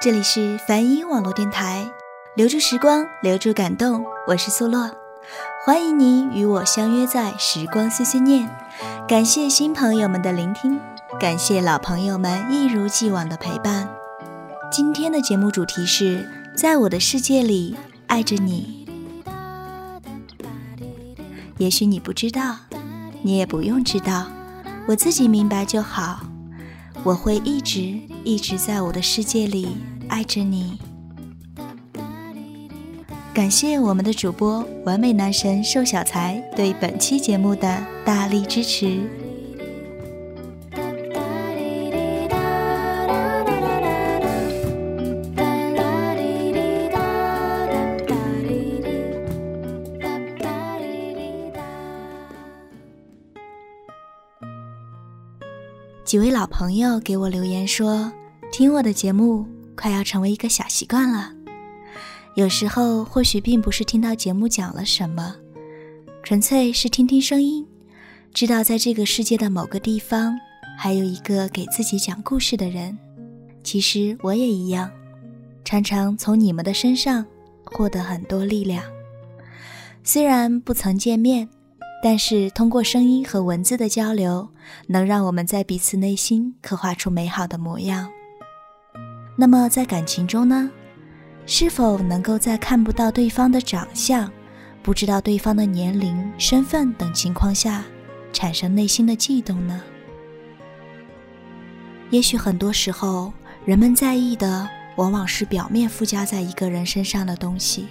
这里是梵音网络电台，留住时光，留住感动。我是苏洛，欢迎您与我相约在时光碎碎念。感谢新朋友们的聆听，感谢老朋友们一如既往的陪伴。今天的节目主题是在我的世界里爱着你。也许你不知道，你也不用知道，我自己明白就好。我会一直一直在我的世界里。爱着你，感谢我们的主播完美男神瘦小才对本期节目的大力支持。几位老朋友给我留言说，听我的节目。快要成为一个小习惯了。有时候或许并不是听到节目讲了什么，纯粹是听听声音，知道在这个世界的某个地方，还有一个给自己讲故事的人。其实我也一样，常常从你们的身上获得很多力量。虽然不曾见面，但是通过声音和文字的交流，能让我们在彼此内心刻画出美好的模样。那么在感情中呢，是否能够在看不到对方的长相、不知道对方的年龄、身份等情况下，产生内心的悸动呢？也许很多时候，人们在意的往往是表面附加在一个人身上的东西：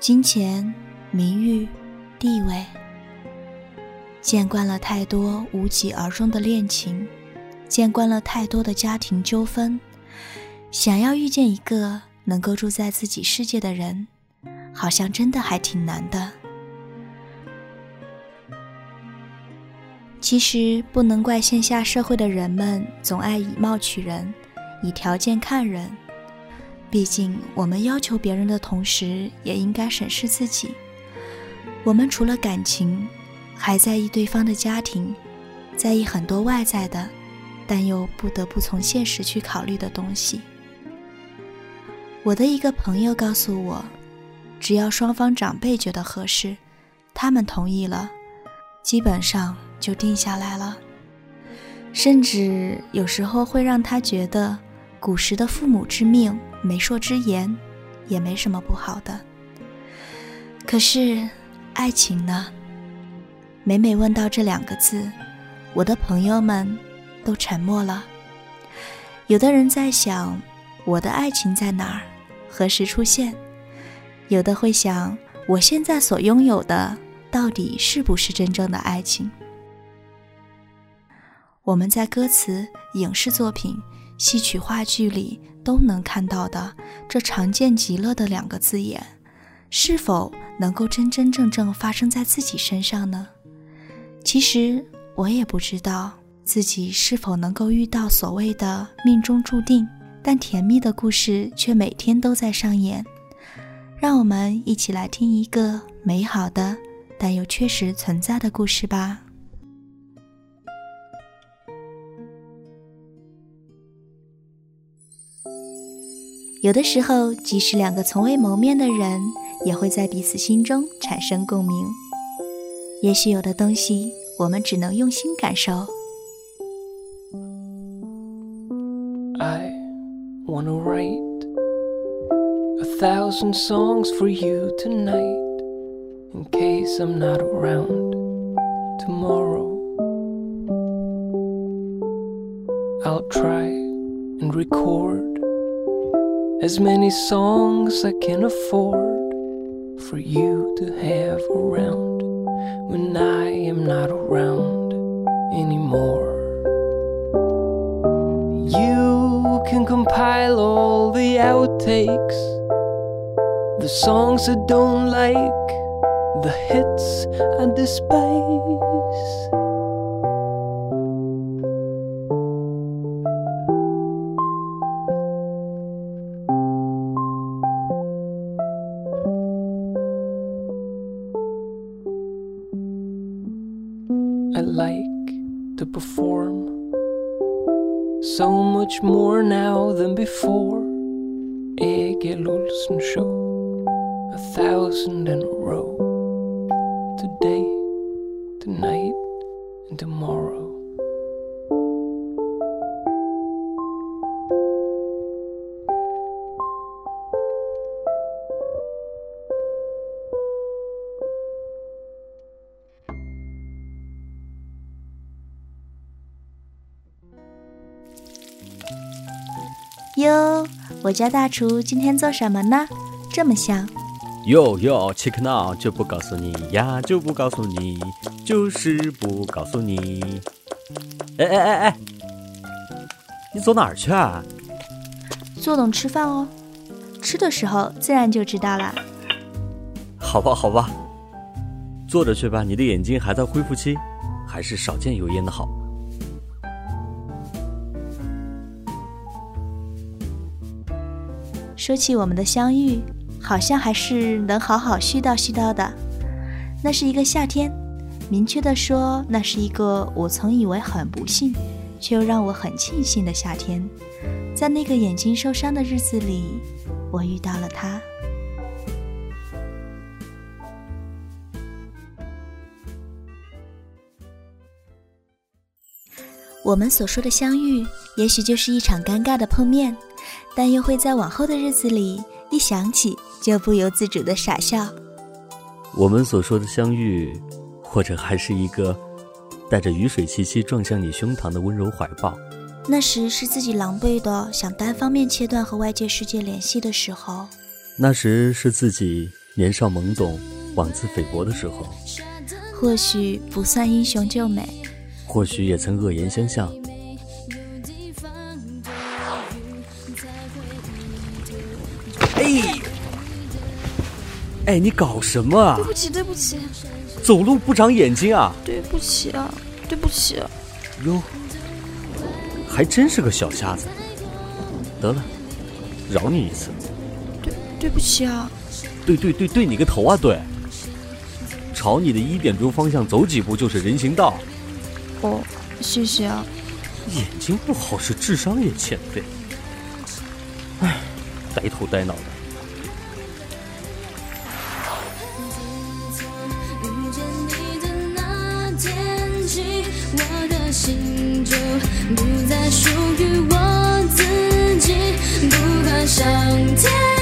金钱、名誉、地位。见惯了太多无疾而终的恋情，见惯了太多的家庭纠纷。想要遇见一个能够住在自己世界的人，好像真的还挺难的。其实不能怪线下社会的人们总爱以貌取人，以条件看人。毕竟我们要求别人的同时，也应该审视自己。我们除了感情，还在意对方的家庭，在意很多外在的，但又不得不从现实去考虑的东西。我的一个朋友告诉我，只要双方长辈觉得合适，他们同意了，基本上就定下来了。甚至有时候会让他觉得，古时的父母之命、媒妁之言，也没什么不好的。可是，爱情呢？每每问到这两个字，我的朋友们都沉默了。有的人在想，我的爱情在哪儿？何时出现？有的会想，我现在所拥有的到底是不是真正的爱情？我们在歌词、影视作品、戏曲话剧里都能看到的这常见极了的两个字眼，是否能够真真正正发生在自己身上呢？其实我也不知道自己是否能够遇到所谓的命中注定。但甜蜜的故事却每天都在上演，让我们一起来听一个美好的，但又确实存在的故事吧。有的时候，即使两个从未谋面的人，也会在彼此心中产生共鸣。也许有的东西，我们只能用心感受。wanna write a thousand songs for you tonight in case I'm not around tomorrow. I'll try and record as many songs I can afford for you to have around when I am not around anymore. You can compile all the outtakes, the songs I don't like, the hits I despise. More now than before. Egil Olsen show. A thousand in 哟，我家大厨今天做什么呢？这么香。哟哟，check now 就不告诉你呀，就不告诉你，就是不告诉你。哎哎哎哎，你走哪儿去啊？坐等吃饭哦，吃的时候自然就知道了。好吧好吧，坐着去吧，你的眼睛还在恢复期，还是少见油烟的好。说起我们的相遇，好像还是能好好絮叨絮叨的。那是一个夏天，明确的说，那是一个我曾以为很不幸，却又让我很庆幸的夏天。在那个眼睛受伤的日子里，我遇到了他。我们所说的相遇，也许就是一场尴尬的碰面。但又会在往后的日子里，一想起就不由自主的傻笑。我们所说的相遇，或者还是一个带着雨水气息撞向你胸膛的温柔怀抱。那时是自己狼狈的想单方面切断和外界世界联系的时候。那时是自己年少懵懂、妄自菲薄的时候。或许不算英雄救美，或许也曾恶言相向。哎，你搞什么啊？对不起，对不起，走路不长眼睛啊！对不起啊，对不起。哟，还真是个小瞎子。得了，饶你一次。对，对不起啊。对对对，对你个头啊！对，朝你的一点钟方向走几步就是人行道。哦，谢谢啊。眼睛不好是，智商也欠费。唉，呆头呆脑的。心就不再属于我自己，不管上天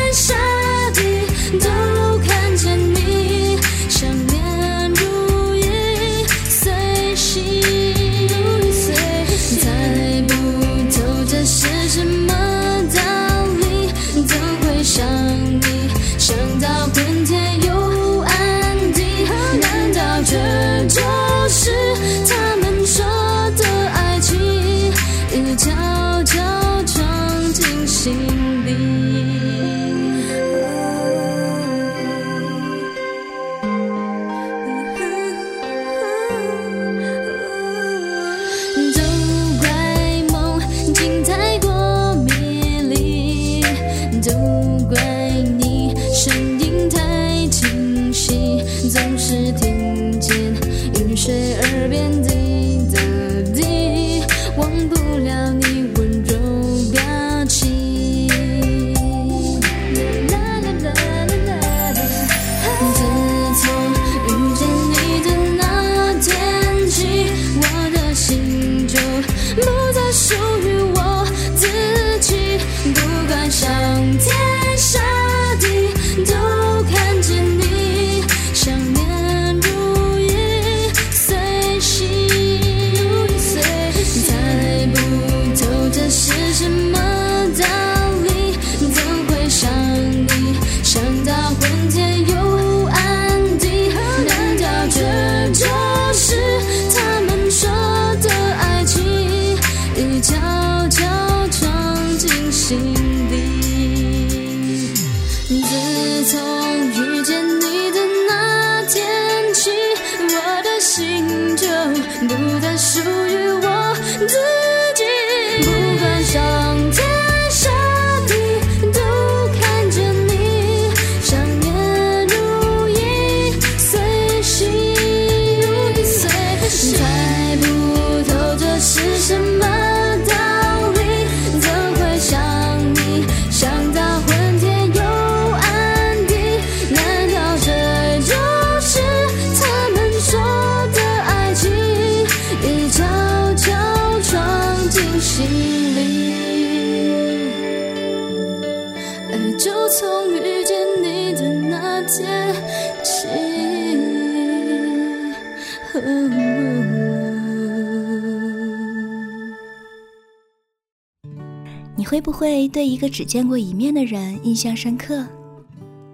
会不会对一个只见过一面的人印象深刻？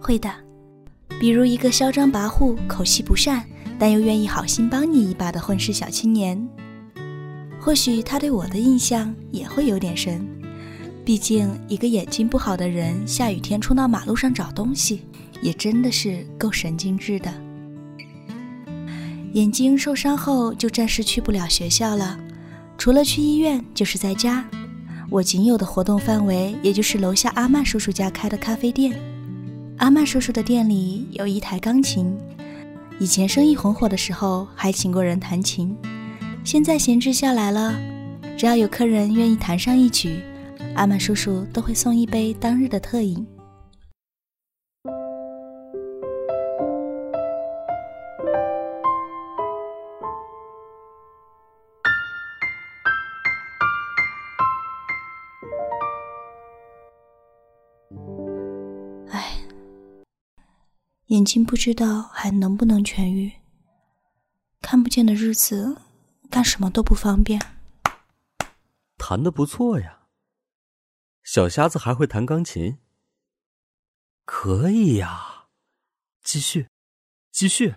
会的，比如一个嚣张跋扈、口气不善，但又愿意好心帮你一把的混世小青年。或许他对我的印象也会有点深，毕竟一个眼睛不好的人，下雨天冲到马路上找东西，也真的是够神经质的。眼睛受伤后就暂时去不了学校了，除了去医院就是在家。我仅有的活动范围也就是楼下阿曼叔叔家开的咖啡店。阿曼叔叔的店里有一台钢琴，以前生意红火的时候还请过人弹琴，现在闲置下来了。只要有客人愿意弹上一曲，阿曼叔叔都会送一杯当日的特饮。眼睛不知道还能不能痊愈。看不见的日子，干什么都不方便。弹的不错呀，小瞎子还会弹钢琴。可以呀，继续，继续。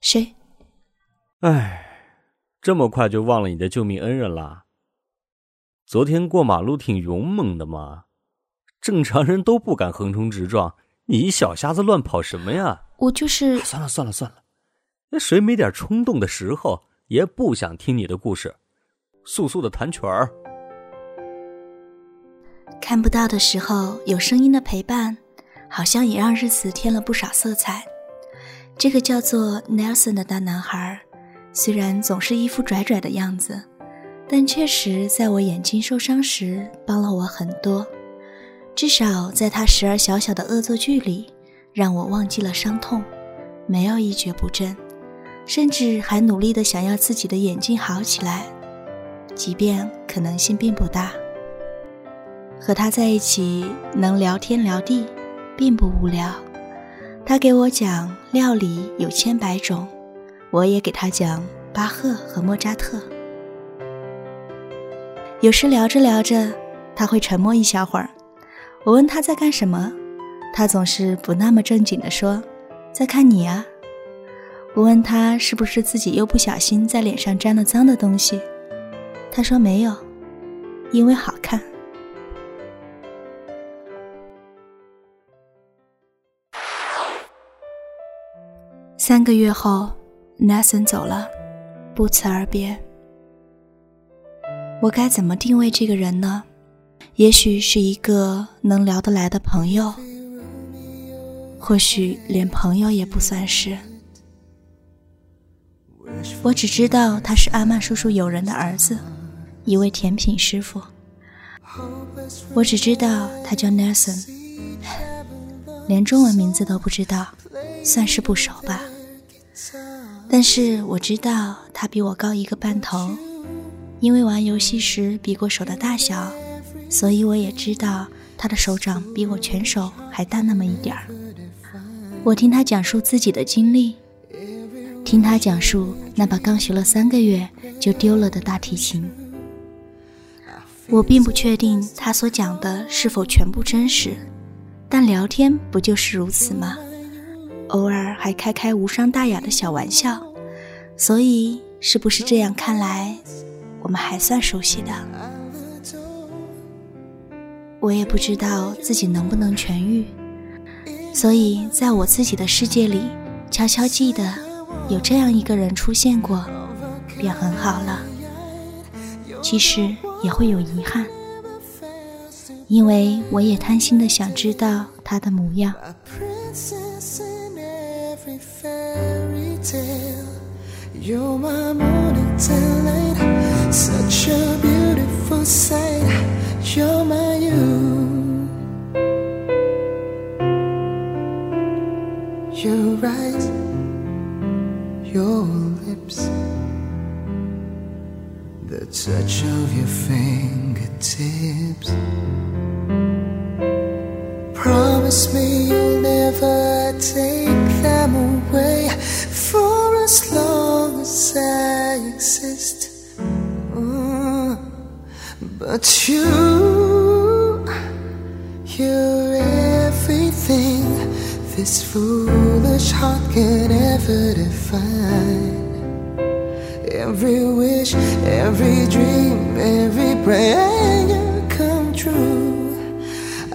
谁？哎，这么快就忘了你的救命恩人啦？昨天过马路挺勇猛的嘛，正常人都不敢横冲直撞，你小瞎子乱跑什么呀？我就是算了算了算了，那谁没点冲动的时候，也不想听你的故事，速速的弹曲儿。看不到的时候有声音的陪伴，好像也让日子添了不少色彩。这个叫做 Nelson 的大男孩，虽然总是一副拽拽的样子，但确实在我眼睛受伤时帮了我很多。至少在他时而小小的恶作剧里，让我忘记了伤痛，没有一蹶不振，甚至还努力的想要自己的眼睛好起来，即便可能性并不大。和他在一起能聊天聊地，并不无聊。他给我讲料理有千百种，我也给他讲巴赫和莫扎特。有时聊着聊着，他会沉默一小会儿。我问他在干什么，他总是不那么正经地说：“在看你啊。”我问他是不是自己又不小心在脸上沾了脏的东西，他说没有，因为好看。三个月后，Nathan 走了，不辞而别。我该怎么定位这个人呢？也许是一个能聊得来的朋友，或许连朋友也不算是。我只知道他是阿曼叔叔友人的儿子，一位甜品师傅。我只知道他叫 Nelson，连中文名字都不知道，算是不熟吧。但是我知道他比我高一个半头，因为玩游戏时比过手的大小，所以我也知道他的手掌比我全手还大那么一点儿。我听他讲述自己的经历，听他讲述那把刚学了三个月就丢了的大提琴。我并不确定他所讲的是否全部真实，但聊天不就是如此吗？偶尔还开开无伤大雅的小玩笑，所以是不是这样看来，我们还算熟悉的？我也不知道自己能不能痊愈，所以在我自己的世界里，悄悄记得有这样一个人出现过，便很好了。其实也会有遗憾，因为我也贪心的想知道他的模样。You're my moon and daylight, such a beautiful sight. You're my you. Your eyes, your lips, the touch of your fingertips. Promise me you'll never take them away for as long as I exist. Mm, But you, this foolish heart can ever define. Every wish, every dream, every prayer come true.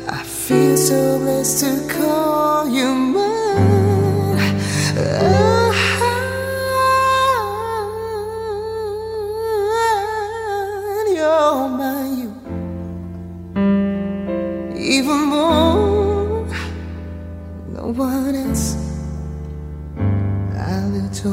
I feel so blessed to call you 走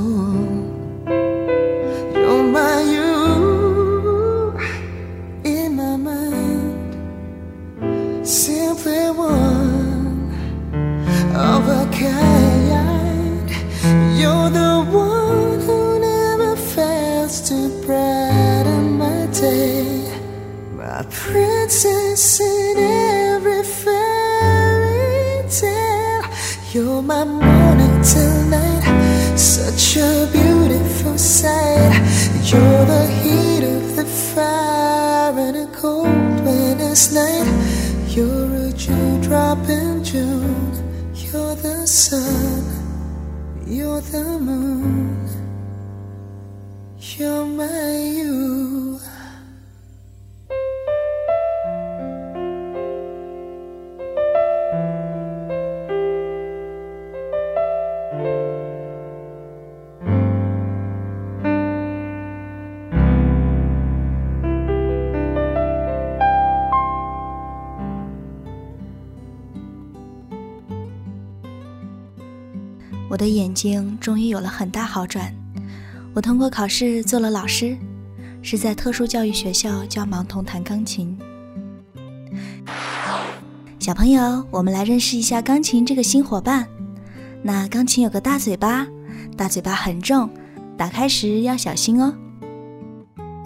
的眼睛终于有了很大好转。我通过考试做了老师，是在特殊教育学校教盲童弹钢琴。小朋友，我们来认识一下钢琴这个新伙伴。那钢琴有个大嘴巴，大嘴巴很重，打开时要小心哦。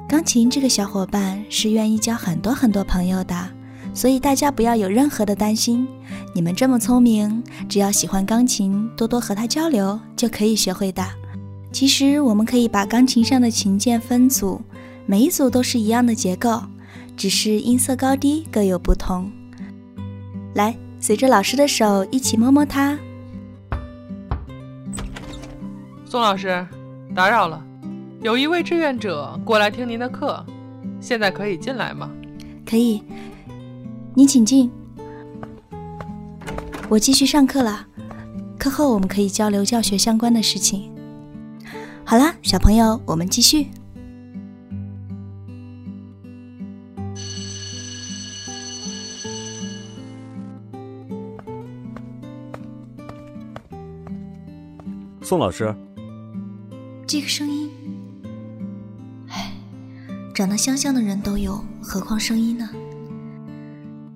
钢琴这个小伙伴是愿意交很多很多朋友的，所以大家不要有任何的担心。你们这么聪明，只要喜欢钢琴，多多和他交流就可以学会的。其实我们可以把钢琴上的琴键分组，每一组都是一样的结构，只是音色高低各有不同。来，随着老师的手一起摸摸它。宋老师，打扰了，有一位志愿者过来听您的课，现在可以进来吗？可以，你请进。我继续上课了，课后我们可以交流教学相关的事情。好啦，小朋友，我们继续。宋老师，这个声音，哎，长得香香的人都有，何况声音呢？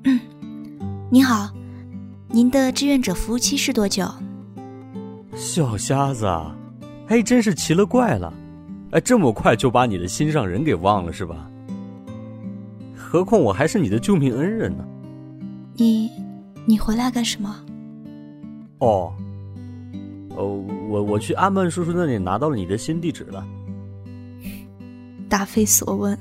嗯，你好，您的志愿者服务期是多久？小瞎子啊，哎，真是奇了怪了，哎，这么快就把你的心上人给忘了是吧？何况我还是你的救命恩人呢。你，你回来干什么？哦，哦，我我去阿曼叔叔那里拿到了你的新地址了。答非所问。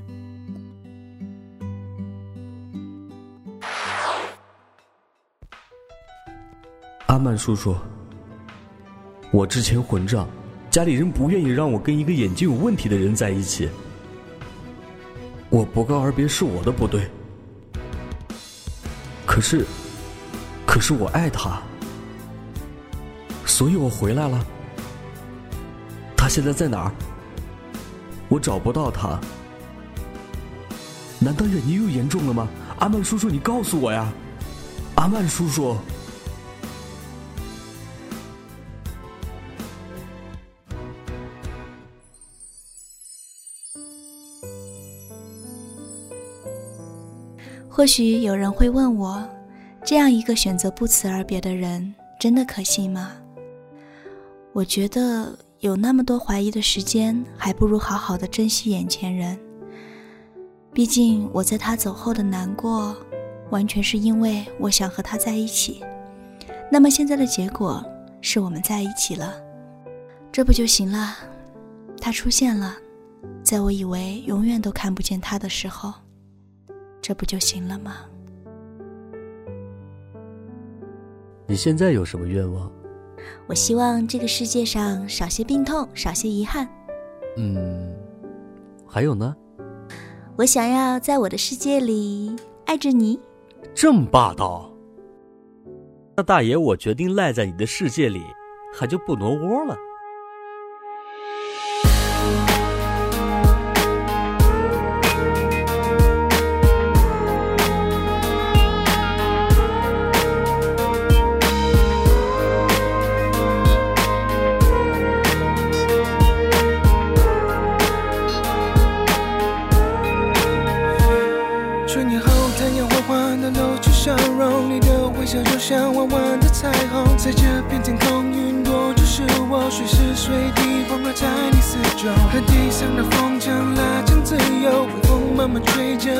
阿曼叔叔，我之前混账，家里人不愿意让我跟一个眼睛有问题的人在一起。我不告而别是我的不对，可是，可是我爱他，所以我回来了。他现在在哪儿？我找不到他。难道眼睛又严重了吗？阿曼叔叔，你告诉我呀！阿曼叔叔。或许有人会问我，这样一个选择不辞而别的人，真的可信吗？我觉得有那么多怀疑的时间，还不如好好的珍惜眼前人。毕竟我在他走后的难过，完全是因为我想和他在一起。那么现在的结果是我们在一起了，这不就行了？他出现了，在我以为永远都看不见他的时候，这不就行了吗？你现在有什么愿望？我希望这个世界上少些病痛，少些遗憾。嗯，还有呢？我想要在我的世界里爱着你。这么霸道？那大爷，我决定赖在你的世界里，还就不挪窝了。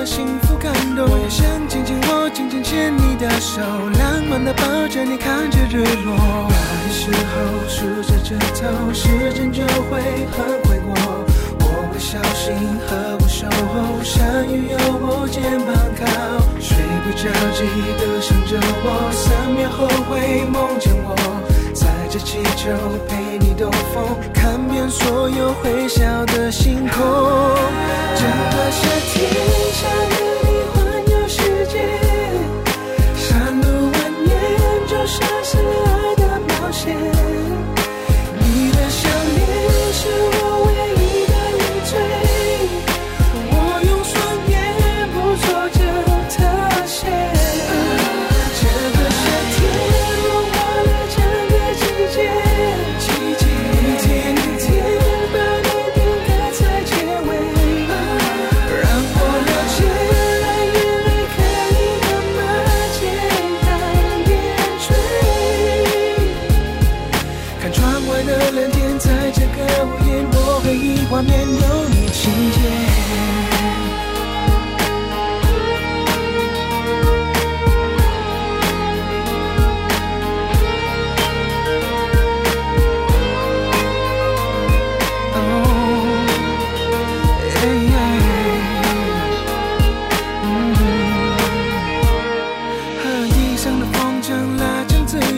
幸福感动。我也想紧紧握，紧紧牵你的手，浪漫的抱着你，看着日落。那时候数着指头，时间就会很快过。我会小心呵护守候，下雨有我肩膀靠，睡不着记得想着我，三秒后会梦见我，着气球陪你兜风，看遍所有会笑的星空。整个夏天想和你环游世界，山路蜿蜒就像是爱的冒险。你的笑脸是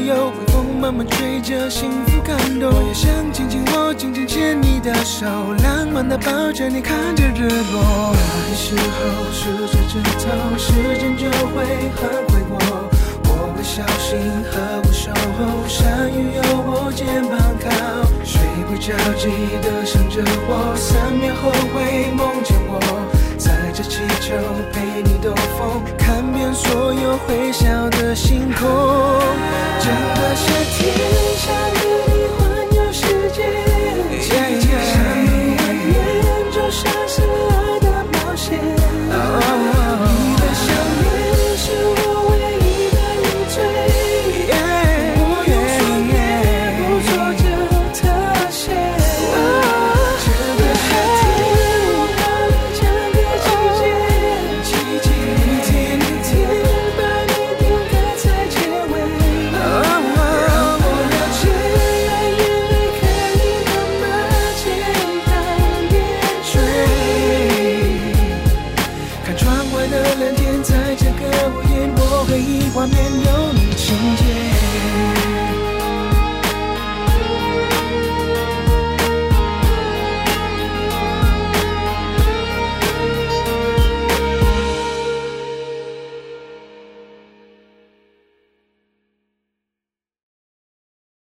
有，微风慢慢吹着幸福感动。我也想紧紧握，紧紧牵你的手，浪漫的抱着你，看着日落。那时候数着指头，时间就会很快过。我会小心呵护守候，下雨有我肩膀靠，睡不着记得想着我，三秒后会梦见我。载着气球陪你兜风，看遍所有会笑的星空。整个夏天想跟你环游世界，山路蜿蜒就像是